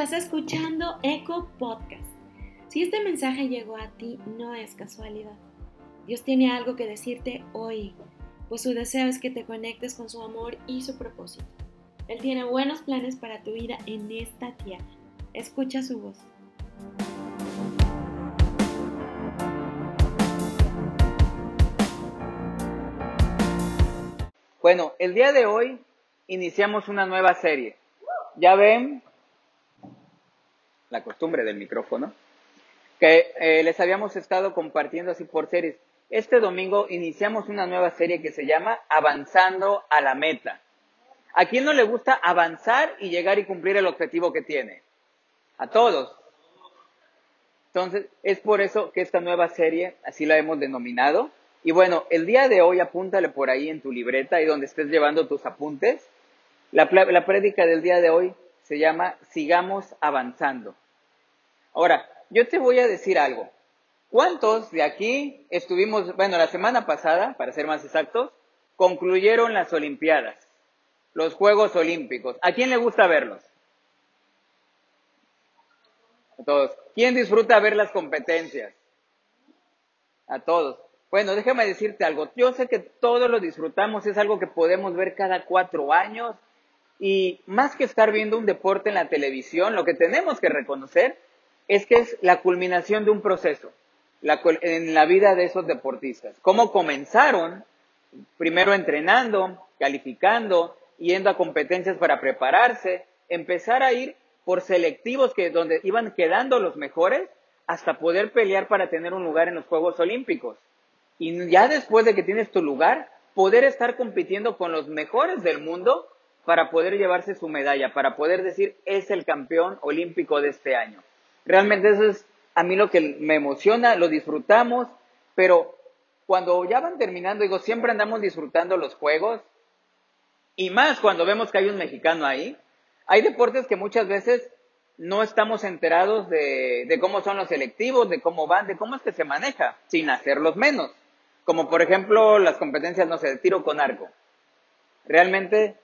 Estás escuchando Eco Podcast. Si este mensaje llegó a ti, no es casualidad. Dios tiene algo que decirte hoy, pues su deseo es que te conectes con su amor y su propósito. Él tiene buenos planes para tu vida en esta tierra. Escucha su voz. Bueno, el día de hoy iniciamos una nueva serie. Ya ven la costumbre del micrófono, que eh, les habíamos estado compartiendo así por series. Este domingo iniciamos una nueva serie que se llama Avanzando a la Meta. ¿A quién no le gusta avanzar y llegar y cumplir el objetivo que tiene? A todos. Entonces, es por eso que esta nueva serie, así la hemos denominado. Y bueno, el día de hoy apúntale por ahí en tu libreta y donde estés llevando tus apuntes. La, la prédica del día de hoy se llama Sigamos avanzando. Ahora, yo te voy a decir algo. ¿Cuántos de aquí estuvimos, bueno, la semana pasada, para ser más exactos, concluyeron las Olimpiadas, los Juegos Olímpicos? ¿A quién le gusta verlos? A todos. ¿Quién disfruta ver las competencias? A todos. Bueno, déjame decirte algo. Yo sé que todos lo disfrutamos, es algo que podemos ver cada cuatro años. Y más que estar viendo un deporte en la televisión, lo que tenemos que reconocer es que es la culminación de un proceso en la vida de esos deportistas. Cómo comenzaron, primero entrenando, calificando, yendo a competencias para prepararse, empezar a ir por selectivos que donde iban quedando los mejores hasta poder pelear para tener un lugar en los Juegos Olímpicos. Y ya después de que tienes tu lugar, poder estar compitiendo con los mejores del mundo para poder llevarse su medalla, para poder decir es el campeón olímpico de este año. Realmente eso es a mí lo que me emociona, lo disfrutamos, pero cuando ya van terminando, digo, siempre andamos disfrutando los juegos, y más cuando vemos que hay un mexicano ahí. Hay deportes que muchas veces no estamos enterados de, cómo son los selectivos, de cómo van, de cómo es que se maneja, sin hacerlos menos. Como por ejemplo las competencias, no sé, de tiro con arco. Realmente,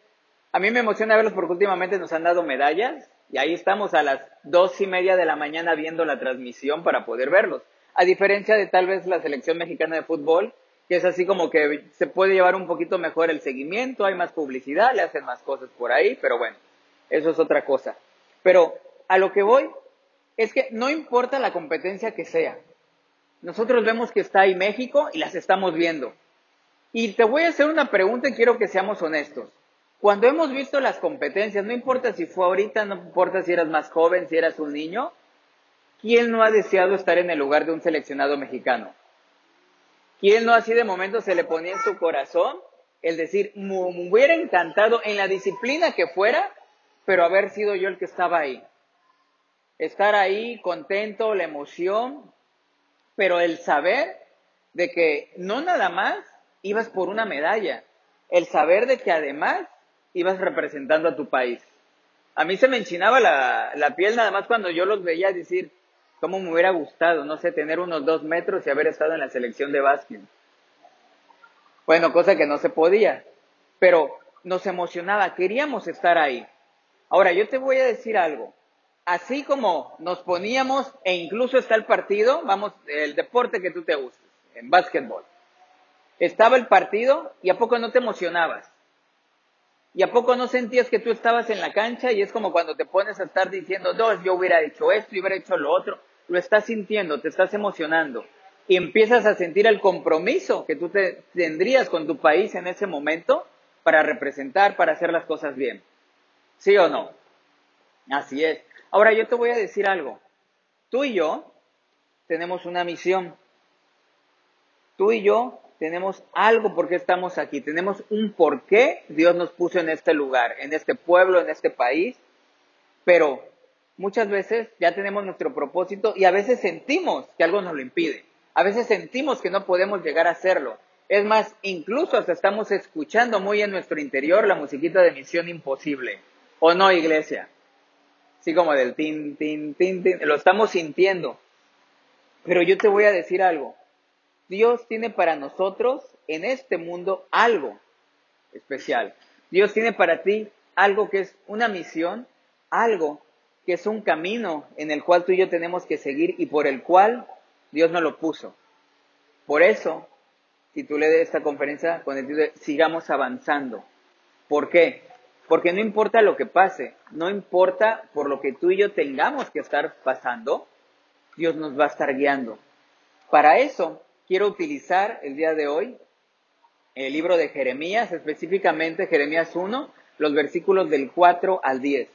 a mí me emociona verlos porque últimamente nos han dado medallas y ahí estamos a las dos y media de la mañana viendo la transmisión para poder verlos. A diferencia de tal vez la selección mexicana de fútbol, que es así como que se puede llevar un poquito mejor el seguimiento, hay más publicidad, le hacen más cosas por ahí, pero bueno, eso es otra cosa. Pero a lo que voy es que no importa la competencia que sea. Nosotros vemos que está ahí México y las estamos viendo. Y te voy a hacer una pregunta y quiero que seamos honestos. Cuando hemos visto las competencias, no importa si fue ahorita, no importa si eras más joven, si eras un niño, ¿quién no ha deseado estar en el lugar de un seleccionado mexicano? ¿Quién no así de momento se le ponía en su corazón el decir, me hubiera encantado en la disciplina que fuera, pero haber sido yo el que estaba ahí? Estar ahí contento, la emoción, pero el saber de que no nada más ibas por una medalla, el saber de que además ibas representando a tu país. A mí se me enchinaba la, piel nada más cuando yo los veía decir, cómo me hubiera gustado, no sé, tener unos dos metros y haber estado en la selección de básquet. Bueno, cosa que no se podía, pero nos emocionaba, queríamos estar ahí. Ahora, yo te voy a decir algo. Así como nos poníamos, e incluso está el partido, vamos, el deporte que tú te gustes, en básquetbol. Estaba el partido y a poco no te emocionabas. ¿Y a poco no sentías que tú estabas en la cancha y es como cuando te pones a estar diciendo, dos, yo hubiera hecho esto y hubiera hecho lo otro? Lo estás sintiendo, te estás emocionando y empiezas a sentir el compromiso que tú te, tendrías con tu país en ese momento para representar, para hacer las cosas bien. ¿Sí o no? Así es. Ahora yo te voy a decir algo. Tú y yo tenemos una misión. Tú y yo tenemos algo por qué estamos aquí, tenemos un por qué Dios nos puso en este lugar, en este pueblo, en este país, pero muchas veces ya tenemos nuestro propósito y a veces sentimos que algo nos lo impide, a veces sentimos que no podemos llegar a hacerlo. Es más, incluso hasta estamos escuchando muy en nuestro interior la musiquita de Misión Imposible, ¿o no, iglesia? Así como del tin, tin, tin, tin, lo estamos sintiendo. Pero yo te voy a decir algo, Dios tiene para nosotros en este mundo algo especial. Dios tiene para ti algo que es una misión, algo que es un camino en el cual tú y yo tenemos que seguir y por el cual Dios nos lo puso. Por eso, titulé esta conferencia con el título de Sigamos avanzando. ¿Por qué? Porque no importa lo que pase, no importa por lo que tú y yo tengamos que estar pasando, Dios nos va a estar guiando. Para eso, quiero utilizar el día de hoy el libro de Jeremías, específicamente Jeremías 1, los versículos del 4 al 10.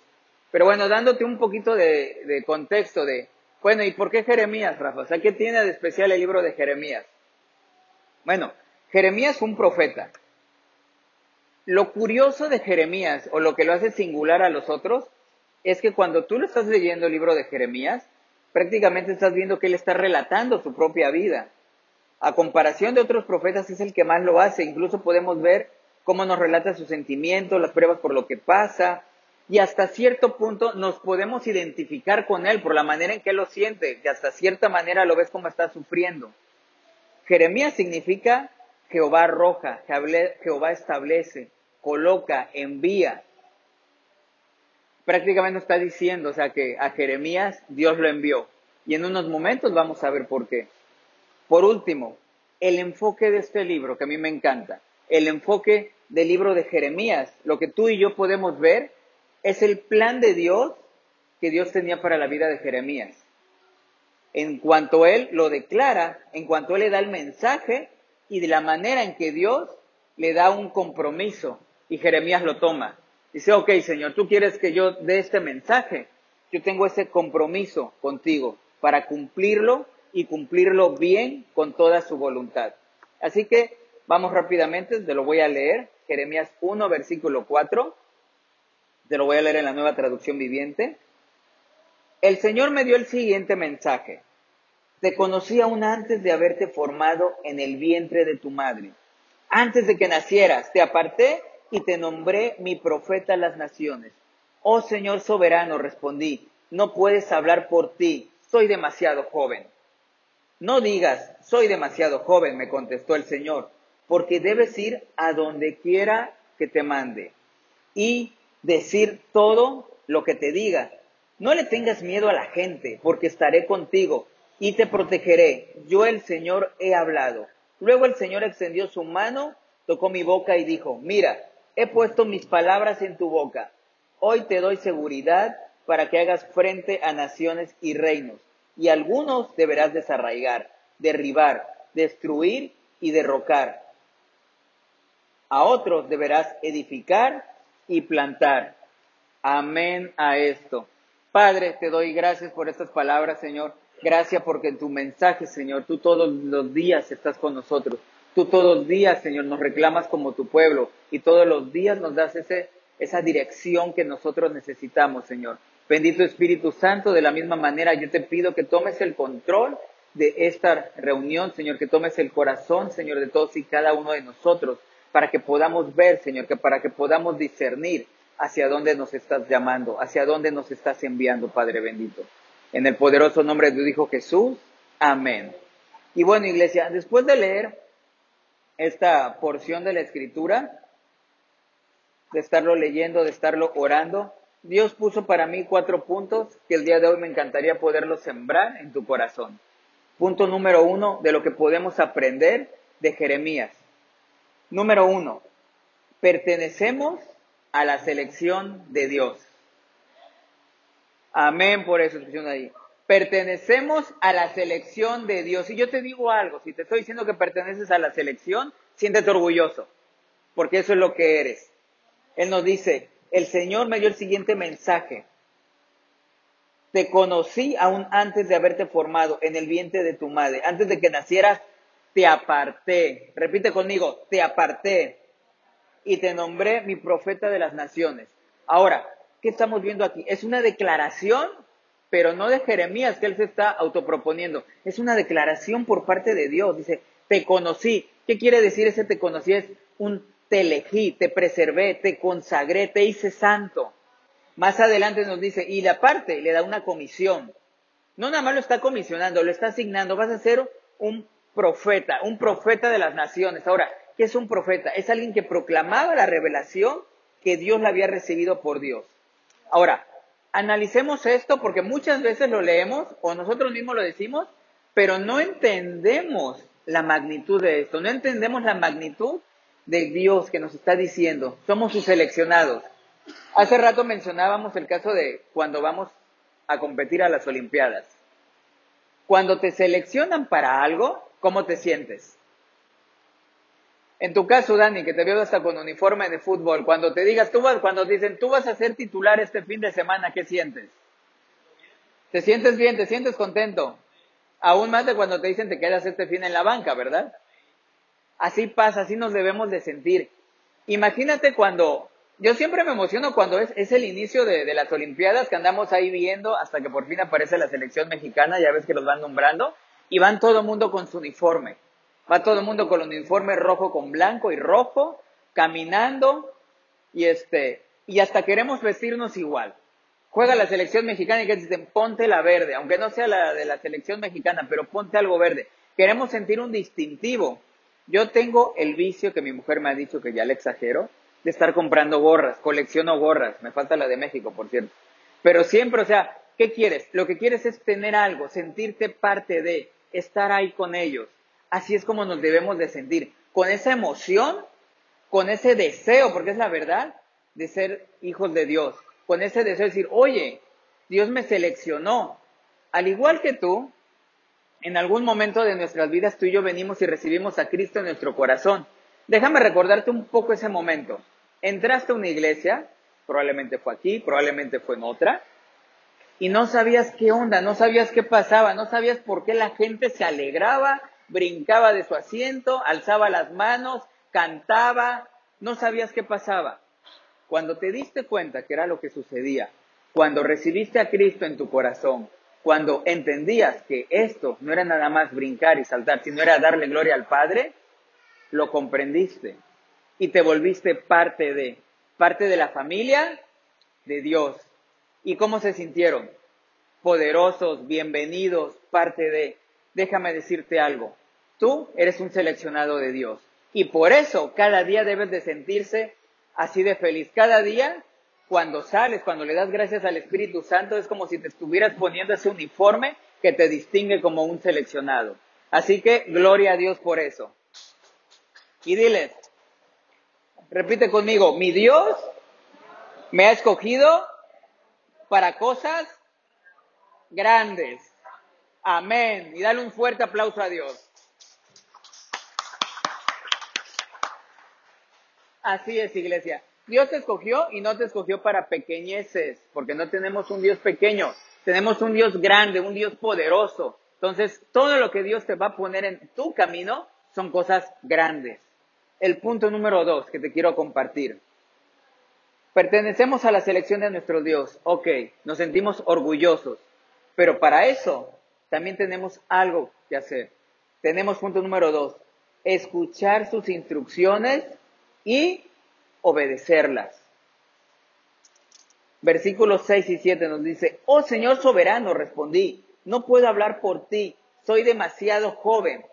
Pero bueno, dándote un poquito de, contexto de, bueno, ¿y por qué Jeremías, Rafa? O sea, ¿qué tiene de especial el libro de Jeremías? Bueno, Jeremías fue un profeta. Lo curioso de Jeremías, o lo que lo hace singular a los otros, es que cuando tú lo estás leyendo el libro de Jeremías, prácticamente estás viendo que él está relatando su propia vida. A comparación de otros profetas es el que más lo hace. Incluso podemos ver cómo nos relata sus sentimientos, las pruebas por lo que pasa, y hasta cierto punto nos podemos identificar con él por la manera en que él lo siente, que hasta cierta manera lo ves como está sufriendo. Jeremías significa Jehová arroja, Jehová establece, coloca, envía. Prácticamente está diciendo, o sea, que a Jeremías Dios lo envió. Y en unos momentos vamos a ver por qué. Por último, el enfoque de este libro, que a mí me encanta, el enfoque del libro de Jeremías, lo que tú y yo podemos ver es el plan de Dios que Dios tenía para la vida de Jeremías. En cuanto Él lo declara, en cuanto Él le da el mensaje y de la manera en que Dios le da un compromiso y Jeremías lo toma. Dice, ok Señor, tú quieres que yo dé este mensaje, yo tengo ese compromiso contigo para cumplirlo y cumplirlo bien con toda su voluntad. Así que vamos rápidamente, te lo voy a leer, Jeremías 1, versículo 4. Te lo voy a leer en la nueva traducción viviente. El Señor me dio el siguiente mensaje. Te conocí aún antes de haberte formado en el vientre de tu madre. Antes de que nacieras, te aparté y te nombré mi profeta a las naciones. Oh Señor soberano, respondí, no puedes hablar por ti, soy demasiado joven. No digas, soy demasiado joven, me contestó el Señor, porque debes ir a donde quiera que te mande. Y decir todo lo que te diga. No le tengas miedo a la gente, porque estaré contigo y te protegeré. Yo el Señor he hablado. Luego el Señor extendió su mano, tocó mi boca y dijo, mira, he puesto mis palabras en tu boca. Hoy te doy seguridad para que hagas frente a naciones y reinos, y algunos deberás desarraigar, derribar, destruir y derrocar. A otros deberás edificar y plantar. Amén a esto. Padre, te doy gracias por estas palabras, Señor. Gracias porque en tu mensaje, Señor, tú todos los días estás con nosotros. Tú todos los días, Señor, nos reclamas como tu pueblo y todos los días nos das ese, esa dirección que nosotros necesitamos, Señor. Bendito Espíritu Santo, de la misma manera yo te pido que tomes el control de esta reunión, Señor, que tomes el corazón, Señor, de todos y cada uno de nosotros para que podamos ver, Señor, que para que podamos discernir hacia dónde nos estás llamando, hacia dónde nos estás enviando, Padre bendito. En el poderoso nombre de tu Hijo Jesús. Amén. Y bueno, iglesia, después de leer esta porción de la escritura, de estarlo leyendo, de estarlo orando, Dios puso para mí cuatro puntos que el día de hoy me encantaría poderlos sembrar en tu corazón. Punto número uno de lo que podemos aprender de Jeremías. Número uno, pertenecemos a la selección de Dios. Amén por eso, ahí. Pertenecemos a la selección de Dios. Y yo te digo algo, si te estoy diciendo que perteneces a la selección, siéntete orgulloso, porque eso es lo que eres. Él nos dice, el Señor me dio el siguiente mensaje. Te conocí aún antes de haberte formado en el vientre de tu madre. Antes de que nacieras, te aparté. Repite conmigo, te aparté. Y te nombré mi profeta de las naciones. Ahora, ¿qué estamos viendo aquí? Es una declaración, pero no de Jeremías que él se está autoproponiendo. Es una declaración por parte de Dios. Dice, te conocí. ¿Qué quiere decir ese te conocí? Es un te elegí, te preservé, te consagré, te hice santo. Más adelante nos dice, y la parte le da una comisión. No nada más lo está comisionando, lo está asignando. Vas a ser un profeta, un profeta de las naciones. Ahora, ¿qué es un profeta? Es alguien que proclamaba la revelación que Dios la había recibido por Dios. Ahora, analicemos esto porque muchas veces lo leemos o nosotros mismos lo decimos, pero no entendemos la magnitud de esto, no entendemos la magnitud de Dios que nos está diciendo, somos sus seleccionados. Hace rato mencionábamos el caso de cuando vamos a competir a las Olimpiadas. Cuando te seleccionan para algo, ¿cómo te sientes? En tu caso, Dani, que te veo hasta con uniforme de fútbol, cuando te digas, tú vas, cuando dicen, tú vas a ser titular este fin de semana, ¿qué sientes? ¿Te sientes bien? ¿Te sientes contento? Aún más de cuando te dicen te quedas este fin en la banca, ¿verdad? Así pasa, así nos debemos de sentir. Imagínate cuando, yo siempre me emociono cuando es, el inicio de, de, las Olimpiadas, que andamos ahí viendo hasta que por fin aparece la selección mexicana, ya ves que los van nombrando, y van todo el mundo con su uniforme. Va todo el mundo con el uniforme rojo con blanco y rojo, caminando, y este, y hasta queremos vestirnos igual. Juega la selección mexicana y que dicen, ponte la verde, aunque no sea la de la selección mexicana, pero ponte algo verde. Queremos sentir un distintivo. Yo tengo el vicio que mi mujer me ha dicho que ya le exagero, de estar comprando gorras, colecciono gorras, me falta la de México, por cierto. Pero siempre, o sea, ¿qué quieres? Lo que quieres es tener algo, sentirte parte de, estar ahí con ellos. Así es como nos debemos de sentir, con esa emoción, con ese deseo, porque es la verdad, de ser hijos de Dios, con ese deseo de decir, oye, Dios me seleccionó. Al igual que tú, en algún momento de nuestras vidas tú y yo venimos y recibimos a Cristo en nuestro corazón. Déjame recordarte un poco ese momento. Entraste a una iglesia, probablemente fue aquí, probablemente fue en otra, y no sabías qué onda, no sabías qué pasaba, no sabías por qué la gente se alegraba, brincaba de su asiento, alzaba las manos, cantaba, no sabías qué pasaba. Cuando te diste cuenta que era lo que sucedía, cuando recibiste a Cristo en tu corazón, cuando entendías que esto no era nada más brincar y saltar, sino era darle gloria al Padre, lo comprendiste y te volviste parte de, parte de la familia de Dios. ¿Y cómo se sintieron? Poderosos, bienvenidos, parte de. Déjame decirte algo, tú eres un seleccionado de Dios y por eso cada día debes de sentirse así de feliz. Cada día cuando sales, cuando le das gracias al Espíritu Santo, es como si te estuvieras poniendo ese uniforme que te distingue como un seleccionado. Así que gloria a Dios por eso. Y diles, repite conmigo, mi Dios me ha escogido para cosas grandes. Amén. Y dale un fuerte aplauso a Dios. Así es, iglesia. Dios te escogió y no te escogió para pequeñeces, porque no tenemos un Dios pequeño, tenemos un Dios grande, un Dios poderoso. Entonces, todo lo que Dios te va a poner en tu camino son cosas grandes. El punto número dos que te quiero compartir. Pertenecemos a la selección de nuestro Dios. Ok, nos sentimos orgullosos. Pero para eso también tenemos algo que hacer. Tenemos punto número dos. Escuchar sus instrucciones y obedecerlas. Versículos 6 y 7 nos dice, Oh Señor soberano, respondí, no puedo hablar por ti, soy demasiado joven.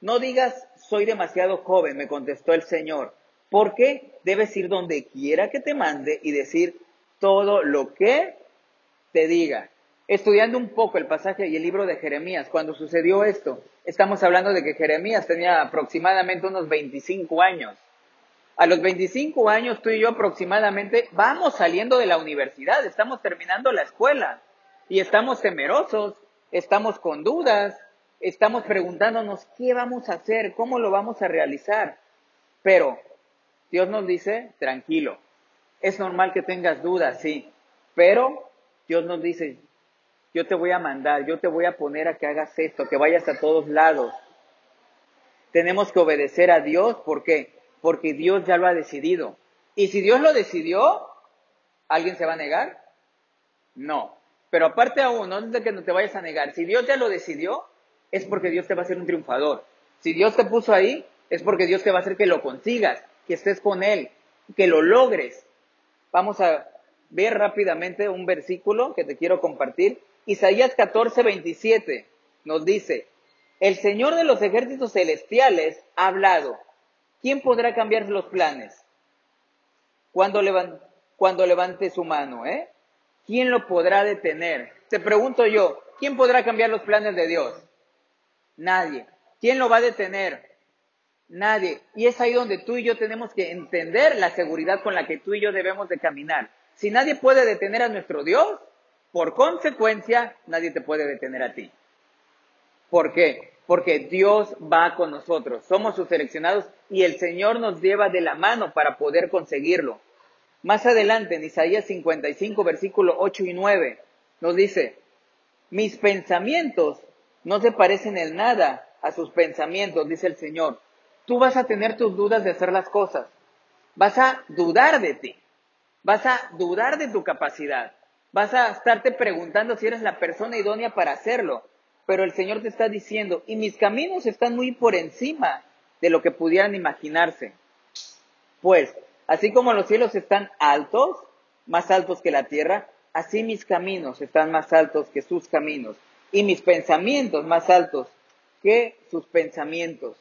No digas, soy demasiado joven, me contestó el Señor, porque debes ir donde quiera que te mande y decir todo lo que te diga. Estudiando un poco el pasaje y el libro de Jeremías, cuando sucedió esto, estamos hablando de que Jeremías tenía aproximadamente unos 25 años. A los 25 años, tú y yo aproximadamente, vamos saliendo de la universidad, estamos terminando la escuela y estamos temerosos, estamos con dudas, estamos preguntándonos qué vamos a hacer, cómo lo vamos a realizar. Pero Dios nos dice, tranquilo, es normal que tengas dudas, sí, pero Dios nos dice, yo te voy a mandar, yo te voy a poner a que hagas esto, que vayas a todos lados. Tenemos que obedecer a Dios, ¿por qué? Porque Dios ya lo ha decidido. Y si Dios lo decidió, ¿alguien se va a negar? No. Pero aparte aún, no es de que no te vayas a negar. Si Dios ya lo decidió, es porque Dios te va a hacer un triunfador. Si Dios te puso ahí, es porque Dios te va a hacer que lo consigas, que estés con Él, que lo logres. Vamos a ver rápidamente un versículo que te quiero compartir. Isaías 14, 27 nos dice, el Señor de los ejércitos celestiales ha hablado ¿Quién podrá cambiar los planes? Cuando levante, cuando levante su mano, ¿eh? ¿quién lo podrá detener? Te pregunto yo, ¿quién podrá cambiar los planes de Dios? Nadie. ¿Quién lo va a detener? Nadie. Y es ahí donde tú y yo tenemos que entender la seguridad con la que tú y yo debemos de caminar. Si nadie puede detener a nuestro Dios, por consecuencia, nadie te puede detener a ti. ¿Por qué? Porque Dios va con nosotros, somos sus seleccionados y el Señor nos lleva de la mano para poder conseguirlo. Más adelante, en Isaías 55, versículo 8 y 9, nos dice, mis pensamientos no se parecen en nada a sus pensamientos, dice el Señor. Tú vas a tener tus dudas de hacer las cosas. Vas a dudar de ti. Vas a dudar de tu capacidad. Vas a estarte preguntando si eres la persona idónea para hacerlo. Pero el Señor te está diciendo, y mis caminos están muy por encima de lo que pudieran imaginarse. Pues, así como los cielos están altos, más altos que la tierra, así mis caminos están más altos que sus caminos, y mis pensamientos más altos que sus pensamientos.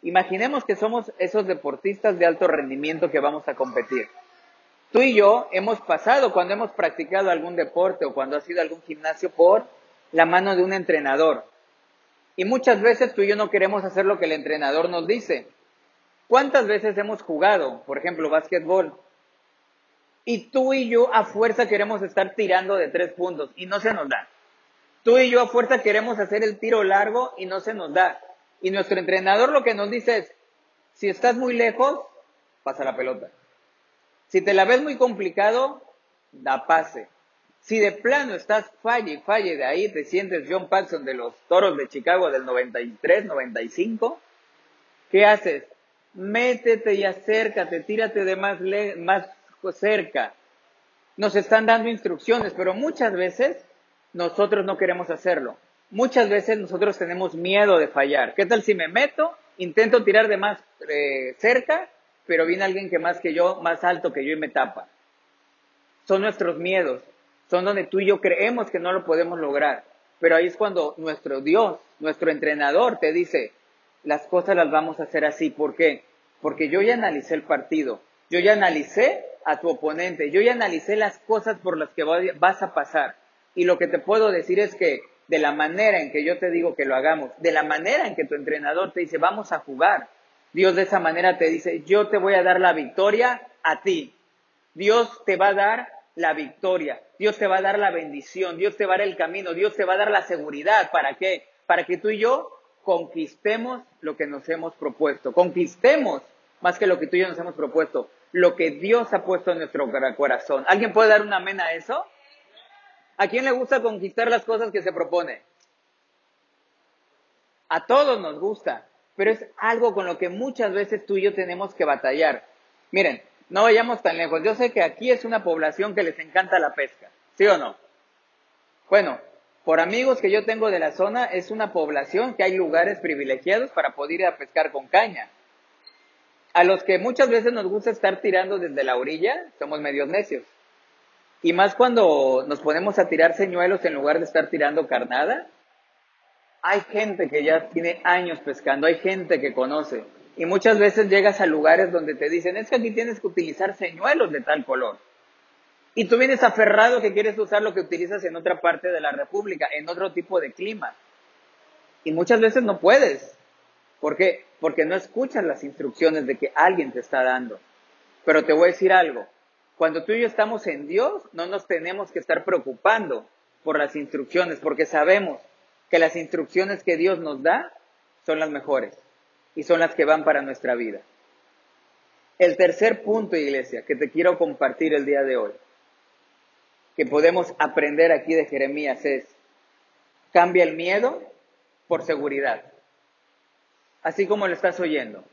Imaginemos que somos esos deportistas de alto rendimiento que vamos a competir. Tú y yo hemos pasado cuando hemos practicado algún deporte o cuando ha sido algún gimnasio por la mano de un entrenador. Y muchas veces tú y yo no queremos hacer lo que el entrenador nos dice. ¿Cuántas veces hemos jugado, por ejemplo, básquetbol? Y tú y yo a fuerza queremos estar tirando de tres puntos y no se nos da. Tú y yo a fuerza queremos hacer el tiro largo y no se nos da. Y nuestro entrenador lo que nos dice es, si estás muy lejos, pasa la pelota. Si te la ves muy complicado, da pase. Si de plano estás falle y falle de ahí, te sientes John Paxson de los Toros de Chicago del 93, 95, ¿qué haces? Métete y acércate, tírate de más, más cerca. Nos están dando instrucciones, pero muchas veces nosotros no queremos hacerlo muchas veces nosotros tenemos miedo de fallar. ¿Qué tal si me meto, intento tirar de más eh, cerca, pero viene alguien que más que yo, más alto que yo y me tapa? Son nuestros miedos, son donde tú y yo creemos que no lo podemos lograr. Pero ahí es cuando nuestro Dios, nuestro entrenador te dice, las cosas las vamos a hacer así. ¿Por qué? Porque yo ya analicé el partido, yo ya analicé a tu oponente, yo ya analicé las cosas por las que vas a pasar. Y lo que te puedo decir es que de la manera en que yo te digo que lo hagamos, de la manera en que tu entrenador te dice, vamos a jugar. Dios de esa manera te dice, yo te voy a dar la victoria a ti. Dios te va a dar la victoria, Dios te va a dar la bendición, Dios te va a dar el camino, Dios te va a dar la seguridad. ¿Para qué? Para que tú y yo conquistemos lo que nos hemos propuesto, conquistemos más que lo que tú y yo nos hemos propuesto, lo que Dios ha puesto en nuestro corazón. ¿Alguien puede dar un amén a eso? ¿A quién le gusta conquistar las cosas que se propone? A todos nos gusta, pero es algo con lo que muchas veces tú y yo tenemos que batallar. Miren, no vayamos tan lejos. Yo sé que aquí es una población que les encanta la pesca, ¿sí o no? Bueno, por amigos que yo tengo de la zona, es una población que hay lugares privilegiados para poder ir a pescar con caña. A los que muchas veces nos gusta estar tirando desde la orilla, somos medios necios. Y más cuando nos ponemos a tirar señuelos en lugar de estar tirando carnada. Hay gente que ya tiene años pescando, hay gente que conoce. Y muchas veces llegas a lugares donde te dicen, es que aquí tienes que utilizar señuelos de tal color. Y tú vienes aferrado que quieres usar lo que utilizas en otra parte de la República, en otro tipo de clima. Y muchas veces no puedes. ¿Por qué? Porque no escuchas las instrucciones de que alguien te está dando. Pero te voy a decir algo. Cuando tú y yo estamos en Dios, no nos tenemos que estar preocupando por las instrucciones, porque sabemos que las instrucciones que Dios nos da son las mejores y son las que van para nuestra vida. El tercer punto, iglesia, que te quiero compartir el día de hoy, que podemos aprender aquí de Jeremías es, cambia el miedo por seguridad. Así como lo estás oyendo.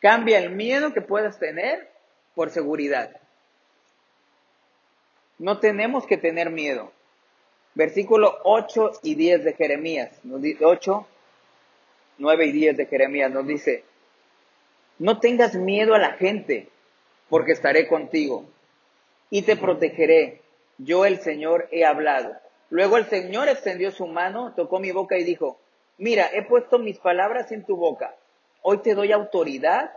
Cambia el miedo que puedas tener por seguridad. No tenemos que tener miedo. Versículo 8 y 10 de Jeremías, 8, 9 y 10 de Jeremías nos dice, no tengas miedo a la gente, porque estaré contigo y te protegeré. Yo el Señor he hablado. Luego el Señor extendió su mano, tocó mi boca y dijo, mira, he puesto mis palabras en tu boca. Hoy te doy autoridad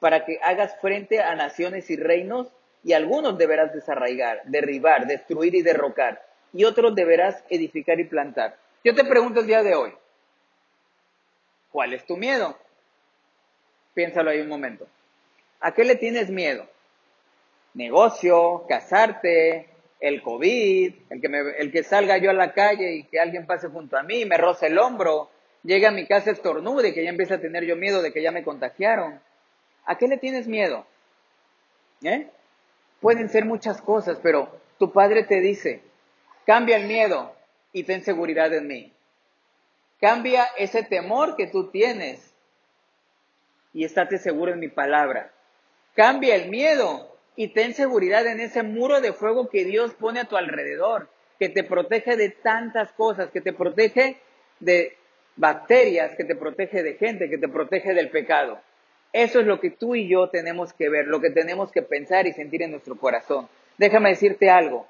para que hagas frente a naciones y reinos y algunos deberás desarraigar, derribar, destruir y derrocar, y otros deberás edificar y plantar. Yo te pregunto el día de hoy, ¿cuál es tu miedo? Piénsalo ahí un momento. ¿A qué le tienes miedo? Negocio, casarte, el COVID, el que, me, el que salga yo a la calle y que alguien pase junto a mí, me roce el hombro, llegue a mi casa estornude y que ya empiece a tener yo miedo de que ya me contagiaron. ¿A qué le tienes miedo? ¿Eh? Pueden ser muchas cosas, pero tu padre te dice, cambia el miedo y ten seguridad en mí. Cambia ese temor que tú tienes y estate seguro en mi palabra. Cambia el miedo y ten seguridad en ese muro de fuego que Dios pone a tu alrededor, que te protege de tantas cosas, que te protege de bacterias, que te protege de gente, que te protege del pecado. Eso es lo que tú y yo tenemos que ver, lo que tenemos que pensar y sentir en nuestro corazón. Déjame decirte algo.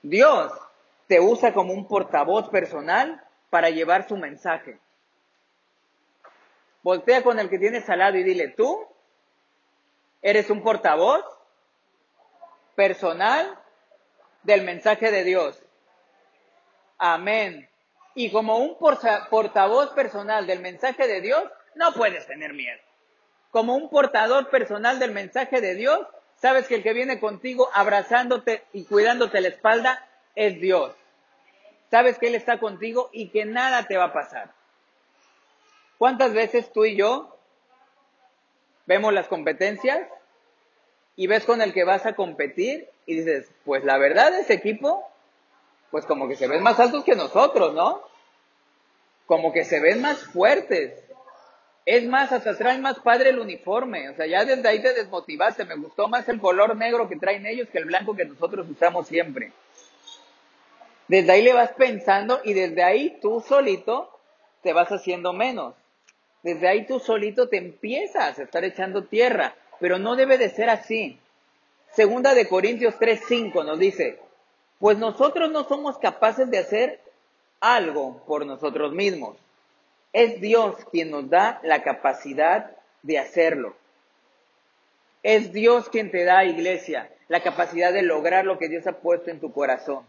Dios te usa como un portavoz personal para llevar su mensaje. Voltea con el que tienes al lado y dile, tú eres un portavoz personal del mensaje de Dios. Amén. Y como un portavoz personal del mensaje de Dios, no puedes tener miedo. Como un portador personal del mensaje de Dios, sabes que el que viene contigo abrazándote y cuidándote la espalda es Dios. Sabes que Él está contigo y que nada te va a pasar. ¿Cuántas veces tú y yo vemos las competencias y ves con el que vas a competir y dices, pues la verdad ese equipo, pues como que se ven más altos que nosotros, ¿no? Como que se ven más fuertes. Es más, hasta traen más padre el uniforme. O sea, ya desde ahí te desmotivaste. Me gustó más el color negro que traen ellos que el blanco que nosotros usamos siempre. Desde ahí le vas pensando y desde ahí tú solito te vas haciendo menos. Desde ahí tú solito te empiezas a estar echando tierra pero no debe de ser así. Segunda de Corintios 3:5 nos dice, pues nosotros no somos capaces de hacer algo por nosotros mismos. Es Dios quien nos da la capacidad de hacerlo. Es Dios quien te da, iglesia, la capacidad de lograr lo que Dios ha puesto en tu corazón.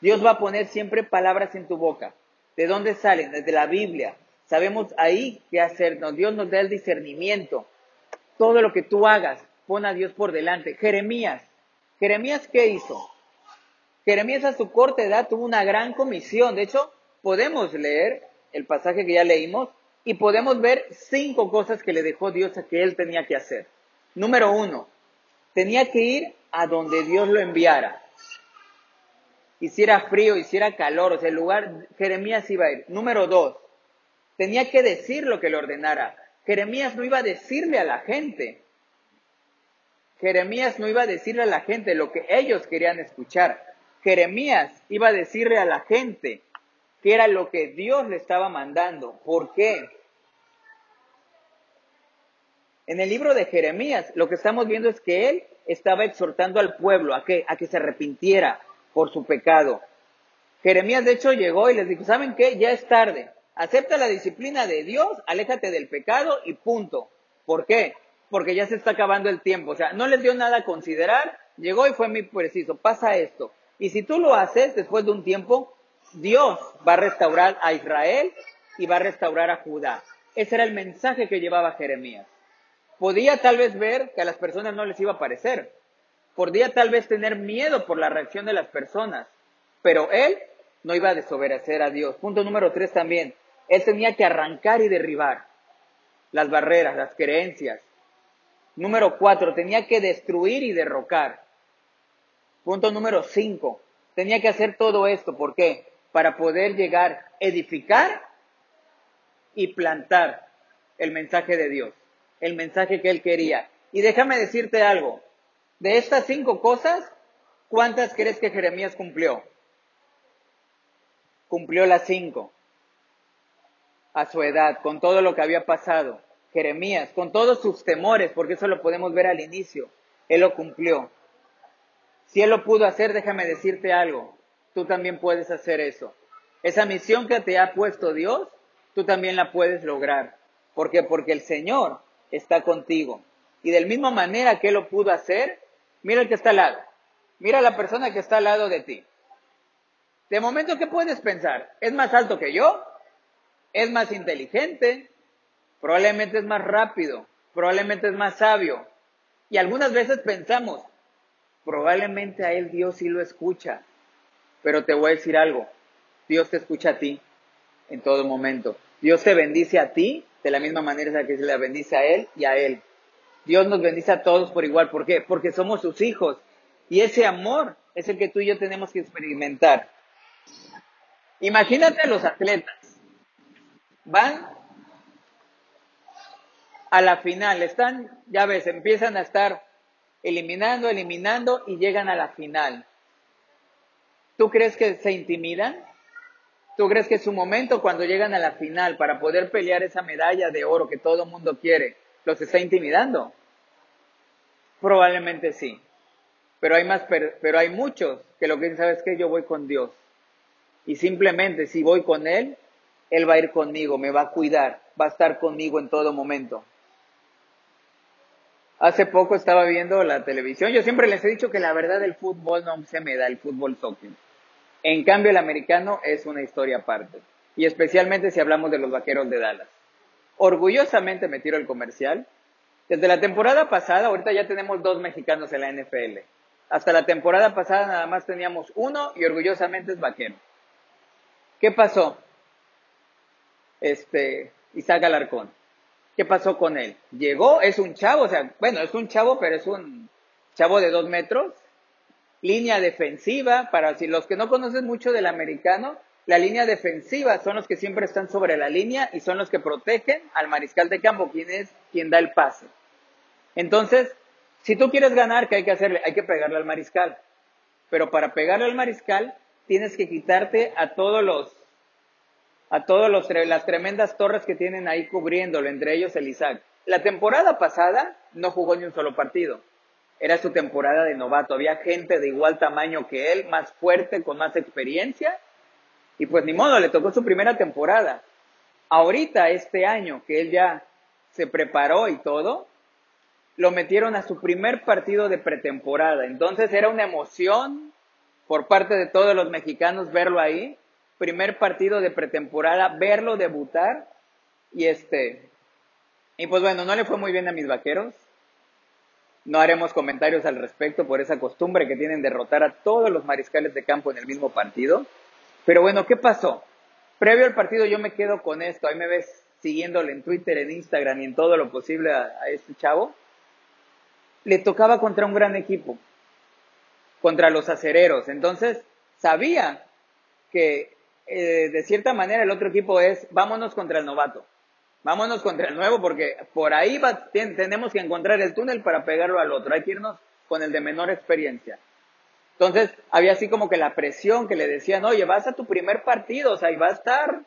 Dios va a poner siempre palabras en tu boca. ¿De dónde salen? Desde la Biblia. Sabemos ahí qué hacernos. Dios nos da el discernimiento todo lo que tú hagas, pon a Dios por delante. Jeremías, Jeremías, ¿qué hizo? Jeremías a su corta edad tuvo una gran comisión. De hecho, podemos leer el pasaje que ya leímos y podemos ver cinco cosas que le dejó Dios a que él tenía que hacer. Número uno, tenía que ir a donde Dios lo enviara. Hiciera frío, hiciera calor, o sea, el lugar, Jeremías iba a ir. Número dos, tenía que decir lo que le ordenara. Jeremías no iba a decirle a la gente. Jeremías no iba a decirle a la gente lo que ellos querían escuchar. Jeremías iba a decirle a la gente que era lo que Dios le estaba mandando. ¿Por qué? En el libro de Jeremías lo que estamos viendo es que él estaba exhortando al pueblo a que, a que se arrepintiera por su pecado. Jeremías de hecho llegó y les dijo, ¿saben qué? Ya es tarde acepta la disciplina de Dios, aléjate del pecado y punto. ¿Por qué? Porque ya se está acabando el tiempo. O sea, no les dio nada a considerar, llegó y fue muy preciso. Pasa esto. Y si tú lo haces después de un tiempo, Dios va a restaurar a Israel y va a restaurar a Judá. Ese era el mensaje que llevaba Jeremías. Podía tal vez ver que a las personas no les iba a parecer. Podía tal vez tener miedo por la reacción de las personas. Pero él no iba a desobedecer a Dios. Punto número tres también. Él tenía que arrancar y derribar las barreras, las creencias. Número cuatro, tenía que destruir y derrocar. Punto número cinco, tenía que hacer todo esto. ¿Por qué? Para poder llegar, edificar y plantar el mensaje de Dios, el mensaje que él quería. Y déjame decirte algo, de estas cinco cosas, ¿cuántas crees que Jeremías cumplió? Cumplió las cinco a su edad, con todo lo que había pasado. Jeremías, con todos sus temores, porque eso lo podemos ver al inicio, él lo cumplió. Si él lo pudo hacer, déjame decirte algo, tú también puedes hacer eso. Esa misión que te ha puesto Dios, tú también la puedes lograr. ¿Por qué? Porque el Señor está contigo. Y de la misma manera que Él lo pudo hacer, Mira el que está al lado. Mira a la persona que está al lado de ti. De momento, ¿qué puedes pensar? ¿Es más alto que yo? ¿Es más inteligente? Probablemente es más rápido. Probablemente es más sabio. Y algunas veces pensamos, probablemente a él Dios sí lo escucha. Pero te voy a decir algo. Dios te escucha a ti en todo momento. Dios te bendice a ti de la misma manera que se le bendice a él y a él. Dios nos bendice a todos por igual. ¿Por qué? Porque somos sus hijos. Y ese amor es el que tú y yo tenemos que experimentar. Imagínate a los atletas. Van a la final. Están, ya ves, empiezan a estar eliminando, eliminando y llegan a la final. ¿Tú crees que se intimidan? ¿Tú crees que es su momento cuando llegan a la final para poder pelear esa medalla de oro que todo el mundo quiere, los está intimidando? Probablemente sí. Pero hay muchos que lo que dicen, ¿sabes qué? Yo voy con Dios. Y simplemente si voy con Él, Él va a ir conmigo, me va a cuidar, va a estar conmigo en todo momento. Hace poco estaba viendo la televisión. Yo siempre les he dicho que la verdad del fútbol no se me da, el fútbol soccer. En cambio, el americano es una historia aparte. Y especialmente si hablamos de los vaqueros de Dallas. Orgullosamente me tiro el comercial. Desde la temporada pasada, ahorita ya tenemos dos mexicanos en la NFL. Hasta la temporada pasada nada más teníamos uno y orgullosamente es vaquero. ¿Qué pasó? Este, Isaac Alarcón. ¿Qué pasó con él? Llegó, es un chavo, o sea, bueno, es un chavo, pero es un chavo de dos metros. Línea defensiva, para si los que no conocen mucho del americano, la línea defensiva son los que siempre están sobre la línea y son los que protegen al mariscal de campo, quien es quien da el pase. Entonces, si tú quieres ganar, ¿qué hay que hacerle? Hay que pegarle al mariscal. Pero para pegarle al mariscal, tienes que quitarte a todos los a todas las tremendas torres que tienen ahí cubriéndolo, entre ellos el Isaac. La temporada pasada no jugó ni un solo partido. Era su temporada de novato. Había gente de igual tamaño que él, más fuerte, con más experiencia. Y pues ni modo, le tocó su primera temporada. Ahorita, este año, que él ya se preparó y todo, lo metieron a su primer partido de pretemporada. Entonces era una emoción por parte de todos los mexicanos verlo ahí primer partido de pretemporada, verlo debutar y este, y pues bueno, no le fue muy bien a mis vaqueros. No haremos comentarios al respecto por esa costumbre que tienen derrotar a todos los mariscales de campo en el mismo partido. Pero bueno, ¿qué pasó? Previo al partido yo me quedo con esto, ahí me ves siguiéndole en Twitter, en Instagram y en todo lo posible a, este chavo. Le tocaba contra un gran equipo, contra los acereros. Entonces, sabía que eh, de cierta manera el otro equipo es, vámonos contra el novato, vámonos contra el nuevo, porque por ahí tenemos que encontrar el túnel para pegarlo al otro, hay que irnos con el de menor experiencia. Entonces, había así como que la presión que le decían, oye, vas a tu primer partido, o sea, y va a estar,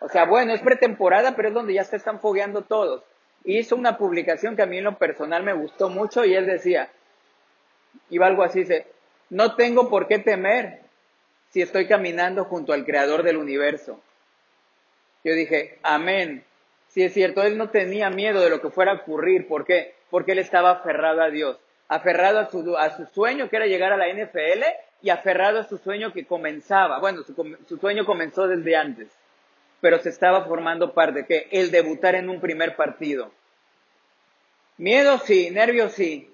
o sea, bueno, es pretemporada, pero es donde ya se están fogueando todos. Hizo una publicación que a mí en lo personal me gustó mucho y él decía, iba algo así, dice, no tengo por qué temer, si estoy caminando junto al creador del universo? Yo dije, amén. Si es cierto, él no tenía miedo de lo que fuera a ocurrir. ¿Por qué? Porque él estaba aferrado a Dios, aferrado a su, a su sueño que era llegar a la NFL y aferrado a su sueño que comenzaba. Bueno, su, su sueño comenzó desde antes, pero se estaba formando parte que el debutar en un primer partido. Miedo sí, nervios sí,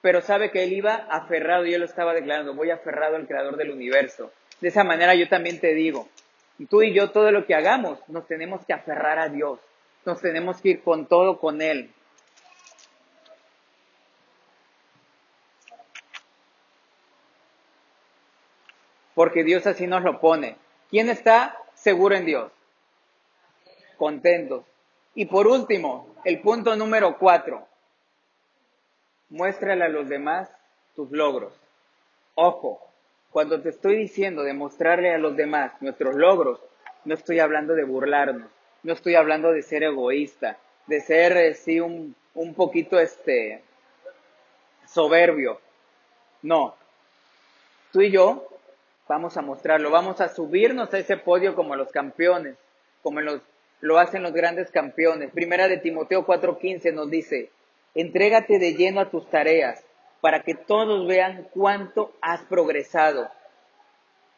pero sabe que él iba aferrado y él lo estaba declarando, voy aferrado al creador del universo. De esa manera yo también te digo, tú y yo todo lo que hagamos, nos tenemos que aferrar a Dios, nos tenemos que ir con todo con Él. Porque Dios así nos lo pone. ¿Quién está seguro en Dios? Contentos. Y por último, el punto número cuatro. Muéstrale a los demás tus logros. Ojo, cuando te estoy diciendo de mostrarle a los demás nuestros logros, no estoy hablando de burlarnos, no estoy hablando de ser egoísta, de ser, eh, sí, un, un poquito, este, soberbio. No. Tú y yo vamos a mostrarlo, vamos a subirnos a ese podio como los campeones, como los, lo hacen los grandes campeones. Primera de Timoteo 4:15 nos dice, entrégate de lleno a tus tareas, para que todos vean cuánto has progresado.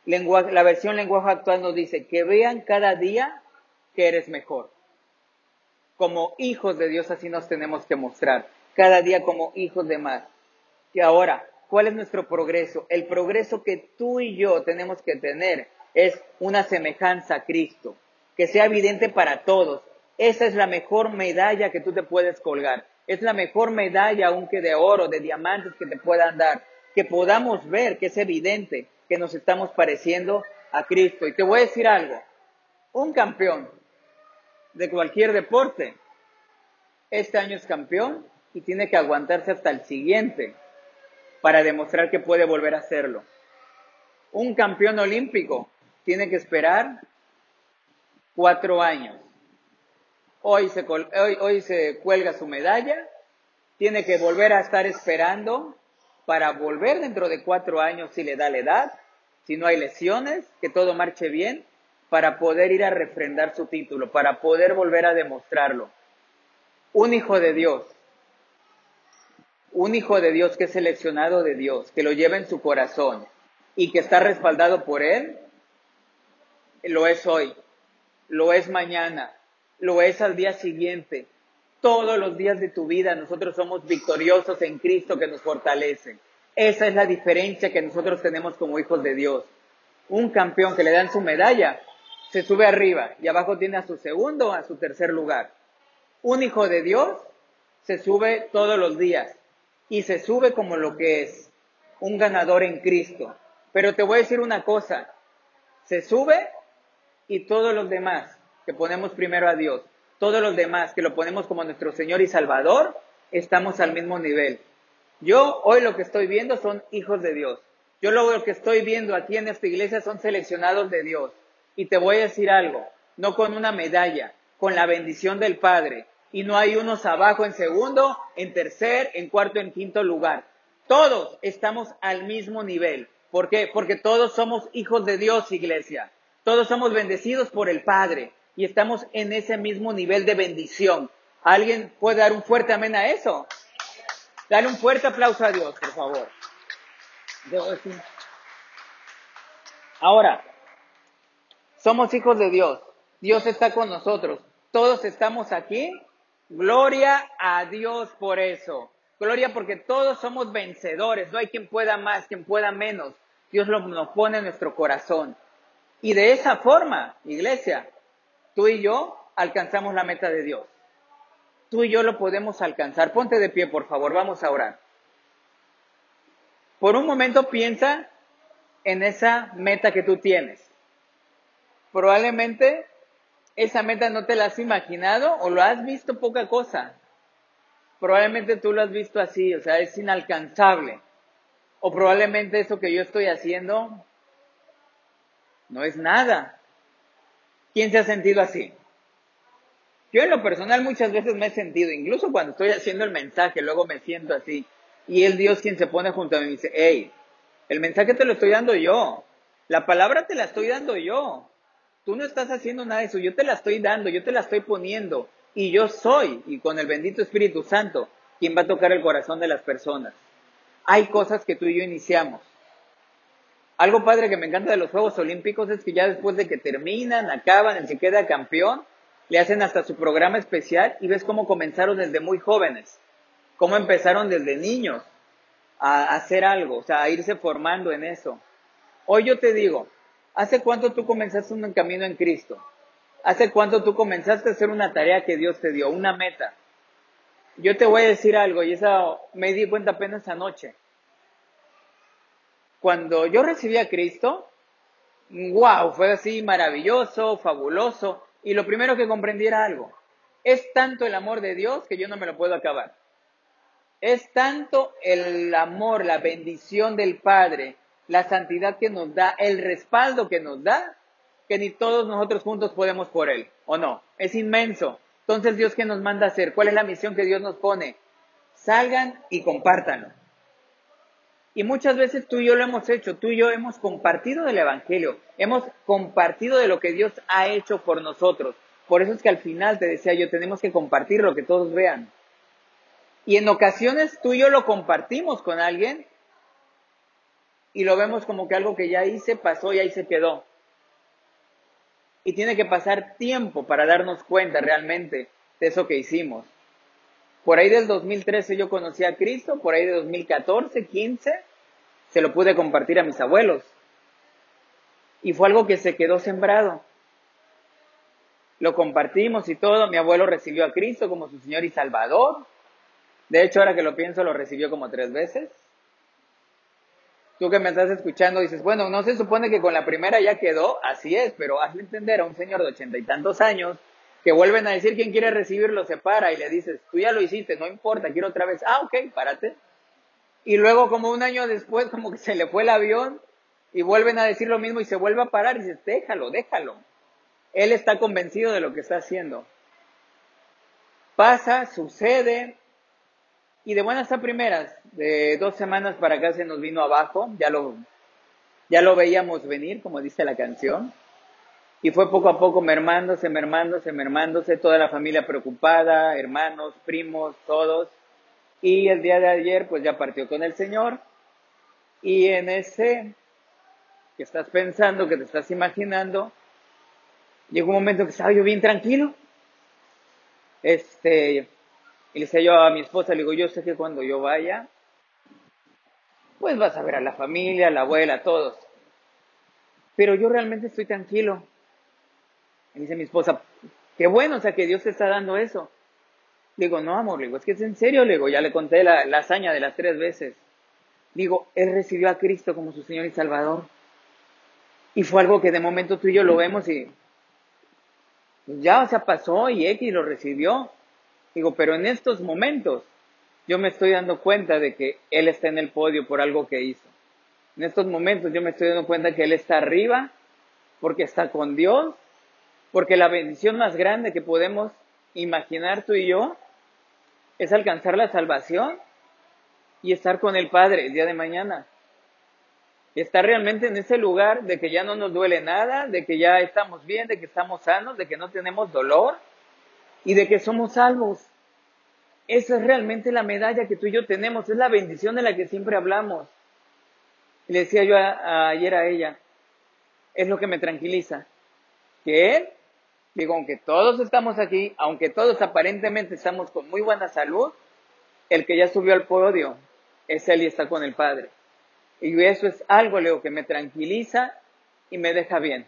la versión lenguaje actual nos dice que vean cada día que eres mejor. Como hijos de Dios así nos tenemos que mostrar, cada día como hijos de más. Y ahora, ¿cuál es nuestro progreso? El progreso que tú y yo tenemos que tener es una semejanza a Cristo, que sea evidente para todos. Esa es la mejor medalla que tú te puedes colgar. Es la mejor medalla, aunque de oro, de diamantes que te puedan dar. Que podamos ver que es evidente que nos estamos pareciendo a Cristo. Y te voy a decir algo. Un campeón de cualquier deporte, este año es campeón y tiene que aguantarse hasta el siguiente para demostrar que puede volver a hacerlo. Un campeón olímpico tiene que esperar cuatro años. Hoy se, hoy, se cuelga su medalla, tiene que volver a estar esperando para volver dentro de cuatro años si le da la edad, si no hay lesiones, que todo marche bien, para poder ir a refrendar su título, para poder volver a demostrarlo. Un hijo de Dios, un hijo de Dios que es seleccionado de Dios, que lo lleva en su corazón y que está respaldado por Él, lo es hoy, lo es mañana, lo es al día siguiente. Todos los días de tu vida nosotros somos victoriosos en Cristo que nos fortalece. Esa es la diferencia que nosotros tenemos como hijos de Dios. Un campeón que le dan su medalla se sube arriba y abajo tiene a su segundo a su tercer lugar. Un hijo de Dios se sube todos los días y se sube como lo que es, un ganador en Cristo. Pero te voy a decir una cosa, se sube y todos los demás que ponemos primero a Dios, todos los demás que lo ponemos como nuestro Señor y Salvador, estamos al mismo nivel. Yo hoy lo que estoy viendo son hijos de Dios. Yo lo que estoy viendo aquí en esta iglesia son seleccionados de Dios. Y te voy a decir algo, no con una medalla, con la bendición del Padre. Y no hay unos abajo en segundo, en tercer, en cuarto, en quinto lugar. Todos estamos al mismo nivel. ¿Por qué? Porque todos somos hijos de Dios, iglesia. Todos somos bendecidos por el Padre y estamos en ese mismo nivel de bendición. ¿Alguien puede dar un fuerte amén a eso? Dale un fuerte aplauso a Dios, por favor. Ahora, somos hijos de Dios. Dios está con nosotros. Todos estamos aquí. Gloria a Dios por eso. Gloria porque todos somos vencedores. No hay quien pueda más, quien pueda menos. Dios lo, nos pone en nuestro corazón. Y de esa forma, iglesia, tú y yo alcanzamos la meta de Dios. Tú y yo lo podemos alcanzar. Ponte de pie, por favor, vamos a orar. Por un momento piensa en esa meta que tú tienes. Probablemente esa meta no te la has imaginado o lo has visto poca cosa. Probablemente tú lo has visto así, o sea, es inalcanzable. O probablemente eso que yo estoy haciendo no es nada. ¿Quién se ha sentido así? Yo en lo personal muchas veces me he sentido, incluso cuando estoy haciendo el mensaje, luego me siento así. Y el Dios quien se pone junto a mí y dice, hey, el mensaje te lo estoy dando yo. La palabra te la estoy dando yo. Tú no estás haciendo nada de eso, yo te la estoy dando, yo te la estoy poniendo. Y yo soy, y con el bendito Espíritu Santo, quien va a tocar el corazón de las personas. Hay cosas que tú y yo iniciamos. Algo padre que me encanta de los Juegos Olímpicos es que ya después de que terminan, acaban, el que queda campeón, le hacen hasta su programa especial y ves cómo comenzaron desde muy jóvenes, cómo empezaron desde niños a hacer algo, o sea, a irse formando en eso. Hoy yo te digo, ¿hace cuánto tú comenzaste un camino en Cristo? ¿Hace cuánto tú comenzaste a hacer una tarea que Dios te dio, una meta? Yo te voy a decir algo y esa me di cuenta apenas anoche cuando yo recibí a Cristo, wow, fue así maravilloso, fabuloso, y lo primero que comprendí era algo. Es tanto el amor de Dios que yo no me lo puedo acabar. Es tanto el amor, la bendición del Padre, la santidad que nos da, el respaldo que nos da, que ni todos nosotros juntos podemos por Él, ¿o no? Es inmenso. Entonces, Dios, ¿qué nos manda hacer? ¿Cuál es la misión que Dios nos pone? Salgan y compártanlo. Y muchas veces tú y yo lo hemos hecho, tú y yo hemos compartido del Evangelio, hemos compartido de lo que Dios ha hecho por nosotros. Por eso es que al final te decía yo, tenemos que compartir lo que todos vean. Y en ocasiones tú y yo lo compartimos con alguien y lo vemos como que algo que ya hice, pasó y ahí se quedó. Y tiene que pasar tiempo para darnos cuenta realmente de eso que hicimos. Por ahí del 2013 yo conocí a Cristo, por ahí de 2014, 15, se lo pude compartir a mis abuelos. Y fue algo que se quedó sembrado. Lo compartimos y todo. Mi abuelo recibió a Cristo como su Señor y Salvador. De hecho, ahora que lo pienso, lo recibió como tres veces. Tú que me estás escuchando dices, bueno, no se supone que con la primera ya quedó, así es, pero hazle entender a un señor de ochenta y tantos años que vuelven a decir quién quiere recibirlo, se para y le dices, tú ya lo hiciste, no importa, quiero otra vez. Ah, ok, párate. Y luego como un año después como que se le fue el avión y vuelven a decir lo mismo y se vuelve a parar y dices, déjalo, déjalo. Él está convencido de lo que está haciendo. Pasa, sucede y de buenas a primeras, de dos semanas para acá se nos vino abajo, ya lo, ya lo veíamos venir, como dice la canción. Y fue poco a poco mermándose, mermándose, mermándose, toda la familia preocupada, hermanos, primos, todos. Y el día de ayer, pues ya partió con el Señor. Y en ese que estás pensando, que te estás imaginando, llegó un momento que estaba yo bien tranquilo. Este, y le decía yo a mi esposa, le digo, yo sé que cuando yo vaya, pues vas a ver a la familia, a la abuela, a todos. Pero yo realmente estoy tranquilo. Me dice mi esposa, qué bueno, o sea, que Dios te está dando eso. digo, no, amor, le digo, es que es en serio, le digo, ya le conté la, hazaña de las tres veces. Digo, él recibió a Cristo como su Señor y Salvador. Y fue algo que de momento tú y yo lo vemos y pues ya, o sea, pasó y X lo recibió. Digo, pero en estos momentos yo me estoy dando cuenta de que Él está en el podio por algo que hizo. En estos momentos yo me estoy dando cuenta que Él está arriba porque está con Dios porque la bendición más grande que podemos imaginar tú y yo es alcanzar la salvación y estar con el Padre el día de mañana. Estar realmente en ese lugar de que ya no nos duele nada, de que ya estamos bien, de que estamos sanos, de que no tenemos dolor y de que somos salvos. Esa es realmente la medalla que tú y yo tenemos, es la bendición de la que siempre hablamos. le decía yo ayer a ella, es lo que me tranquiliza, que Él Digo, aunque todos estamos aquí, aunque todos aparentemente estamos con muy buena salud, el que ya subió al podio es él y está con el Padre. Y eso es algo, Leo, que me tranquiliza y me deja bien,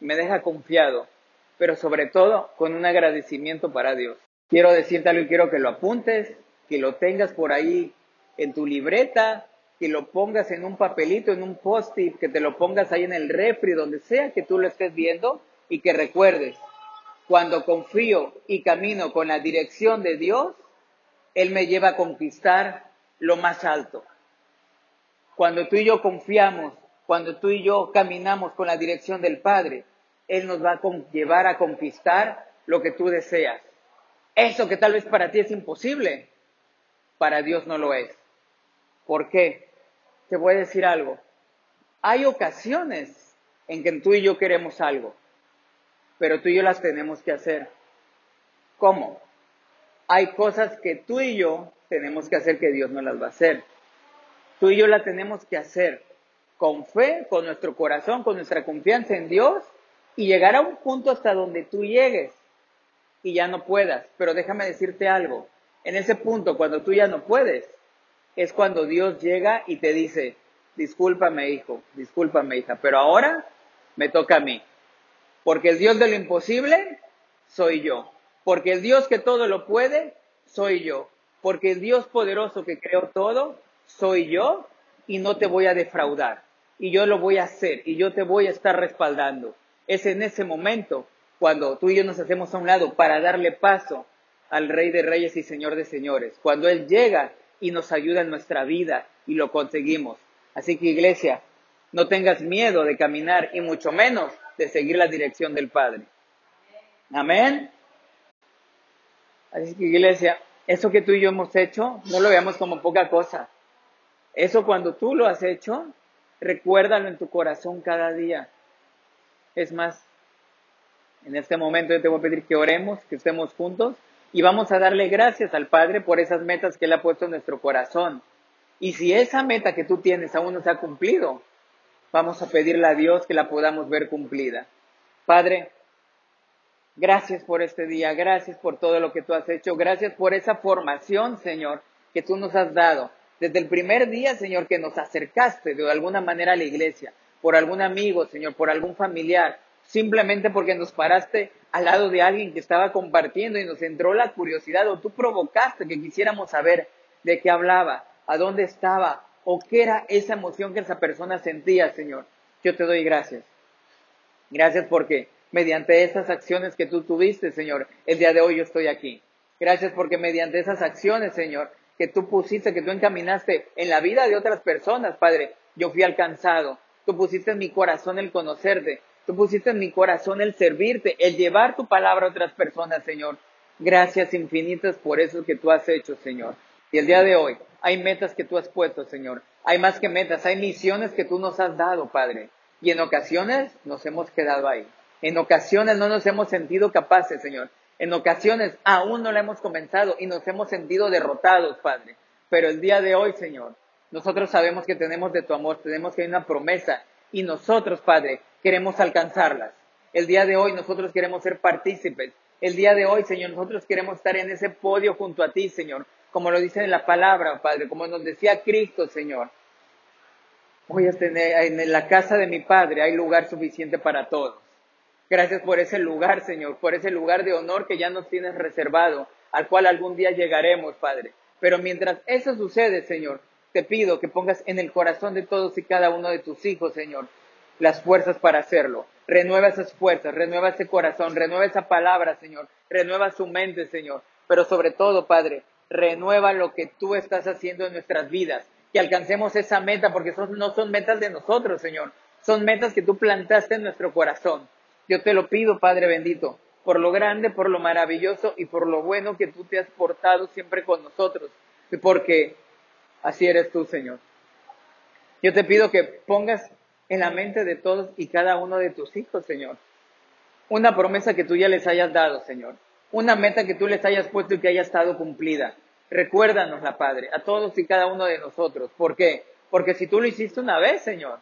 me deja confiado, pero sobre todo con un agradecimiento para Dios. Quiero decirte algo y quiero que lo apuntes, que lo tengas por ahí en tu libreta, que lo pongas en un papelito, en un post-it, que te lo pongas ahí en el refri, donde sea que tú lo estés viendo, y que recuerdes, cuando confío y camino con la dirección de Dios, Él me lleva a conquistar lo más alto. Cuando tú y yo confiamos, cuando tú y yo caminamos con la dirección del Padre, Él nos va a llevar a conquistar lo que tú deseas. Eso que tal vez para ti es imposible, para Dios no lo es. ¿Por qué? Te voy a decir algo. Hay ocasiones en que tú y yo queremos algo pero tú y yo las tenemos que hacer. ¿Cómo? Hay cosas que tú y yo tenemos que hacer que Dios no las va a hacer. Tú y yo las tenemos que hacer con fe, con nuestro corazón, con nuestra confianza en Dios y llegar a un punto hasta donde tú llegues y ya no puedas. Pero déjame decirte algo. En ese punto, cuando tú ya no puedes, es cuando Dios llega y te dice, discúlpame hijo, discúlpame hija, pero ahora me toca a mí. Porque el Dios de lo imposible soy yo. Porque el Dios que todo lo puede, soy yo. Porque el Dios poderoso que creó todo, soy yo y no te voy a defraudar. Y yo lo voy a hacer y yo te voy a estar respaldando. Es en ese momento cuando tú y yo nos hacemos a un lado para darle paso al Rey de Reyes y Señor de Señores. Cuando Él llega y nos ayuda en nuestra vida y lo conseguimos. Así que iglesia, no tengas miedo de caminar y mucho menos de seguir la dirección del Padre. Amén. Así que iglesia, eso que tú y yo hemos hecho, no lo veamos como poca cosa. Eso cuando tú lo has hecho, recuérdalo en tu corazón cada día. Es más, en este momento yo te voy a pedir que oremos, que estemos juntos Y vamos a darle gracias al Padre por esas metas que Él ha puesto en nuestro corazón. Y si esa meta que tú tienes aún no se ha cumplido, vamos a pedirle a Dios que la podamos ver cumplida. Padre, gracias por este día, gracias por todo lo que tú has hecho, gracias por esa formación, Señor, que tú nos has dado. Desde el primer día, Señor, que nos acercaste de alguna manera a la iglesia, por algún amigo, Señor, por algún familiar, simplemente porque nos paraste al lado de alguien que estaba compartiendo y nos entró la curiosidad o tú provocaste que quisiéramos saber de qué hablaba, a dónde estaba o qué era esa emoción que esa persona sentía, Señor. Yo te doy gracias. Gracias porque mediante esas acciones que tú tuviste, Señor, el día de hoy yo estoy aquí. Gracias porque mediante esas acciones, Señor, que tú pusiste, que tú encaminaste en la vida de otras personas, Padre, yo fui alcanzado. Tú pusiste en mi corazón el conocerte. Tú pusiste en mi corazón el servirte, el llevar tu palabra a otras personas, Señor. Gracias infinitas por eso que tú has hecho, Señor. Y el día de hoy hay metas que tú has puesto, Señor. Hay más que metas, hay misiones que tú nos has dado, Padre. Y en ocasiones nos hemos quedado ahí. En ocasiones no nos hemos sentido capaces, Señor. En ocasiones aún no la hemos comenzado y nos hemos sentido derrotados, Padre. Pero el día de hoy, Señor, nosotros sabemos que tenemos de tu amor, tenemos que hay una promesa y nosotros, Padre, queremos alcanzarlas. El día de hoy nosotros queremos ser partícipes. El día de hoy, Señor, nosotros queremos estar en ese podio junto a ti, Señor, como lo dice en la palabra, Padre, como nos decía Cristo, Señor. Tener en la casa de mi Padre hay lugar suficiente para todos. Gracias por ese lugar, Señor, por ese lugar de honor que ya nos tienes reservado, al cual algún día llegaremos, Padre. Pero mientras eso sucede, Señor, te pido que pongas en el corazón de todos y cada uno de tus hijos, Señor, las fuerzas para hacerlo. Renueva esas fuerzas, renueva ese corazón, renueva esa palabra, Señor, renueva su mente, Señor. Pero sobre todo, Padre, renueva lo que tú estás haciendo en nuestras vidas, que alcancemos esa meta, porque no son metas de nosotros, Señor, son metas que tú plantaste en nuestro corazón. Yo te lo pido, Padre bendito, por lo grande, por lo maravilloso y por lo bueno que tú te has portado siempre con nosotros, porque así eres tú, Señor. Yo te pido que pongas en la mente de todos y cada uno de tus hijos, Señor, una promesa que tú ya les hayas dado, Señor, una meta que tú les hayas puesto y que haya estado cumplida. Recuérdanosla, Padre, a todos y cada uno de nosotros. ¿Por qué? Porque si tú lo hiciste una vez, Señor,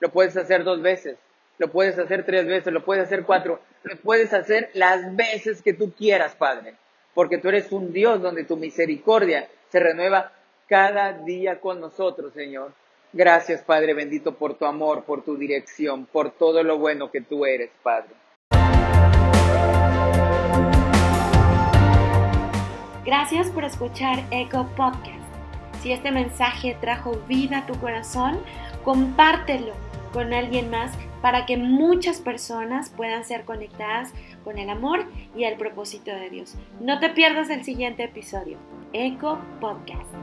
lo puedes hacer dos veces, lo puedes hacer tres veces, lo puedes hacer cuatro, lo puedes hacer las veces que tú quieras, Padre, porque tú eres un Dios donde tu misericordia se renueva cada día con nosotros, Señor. Gracias, Padre bendito, por tu amor, por tu dirección, por todo lo bueno que tú eres, Padre. Gracias por escuchar Eco Podcast. Si este mensaje trajo vida a tu corazón, compártelo con alguien más para que muchas personas puedan ser conectadas con el amor y el propósito de Dios. No te pierdas el siguiente episodio, Eco Podcast.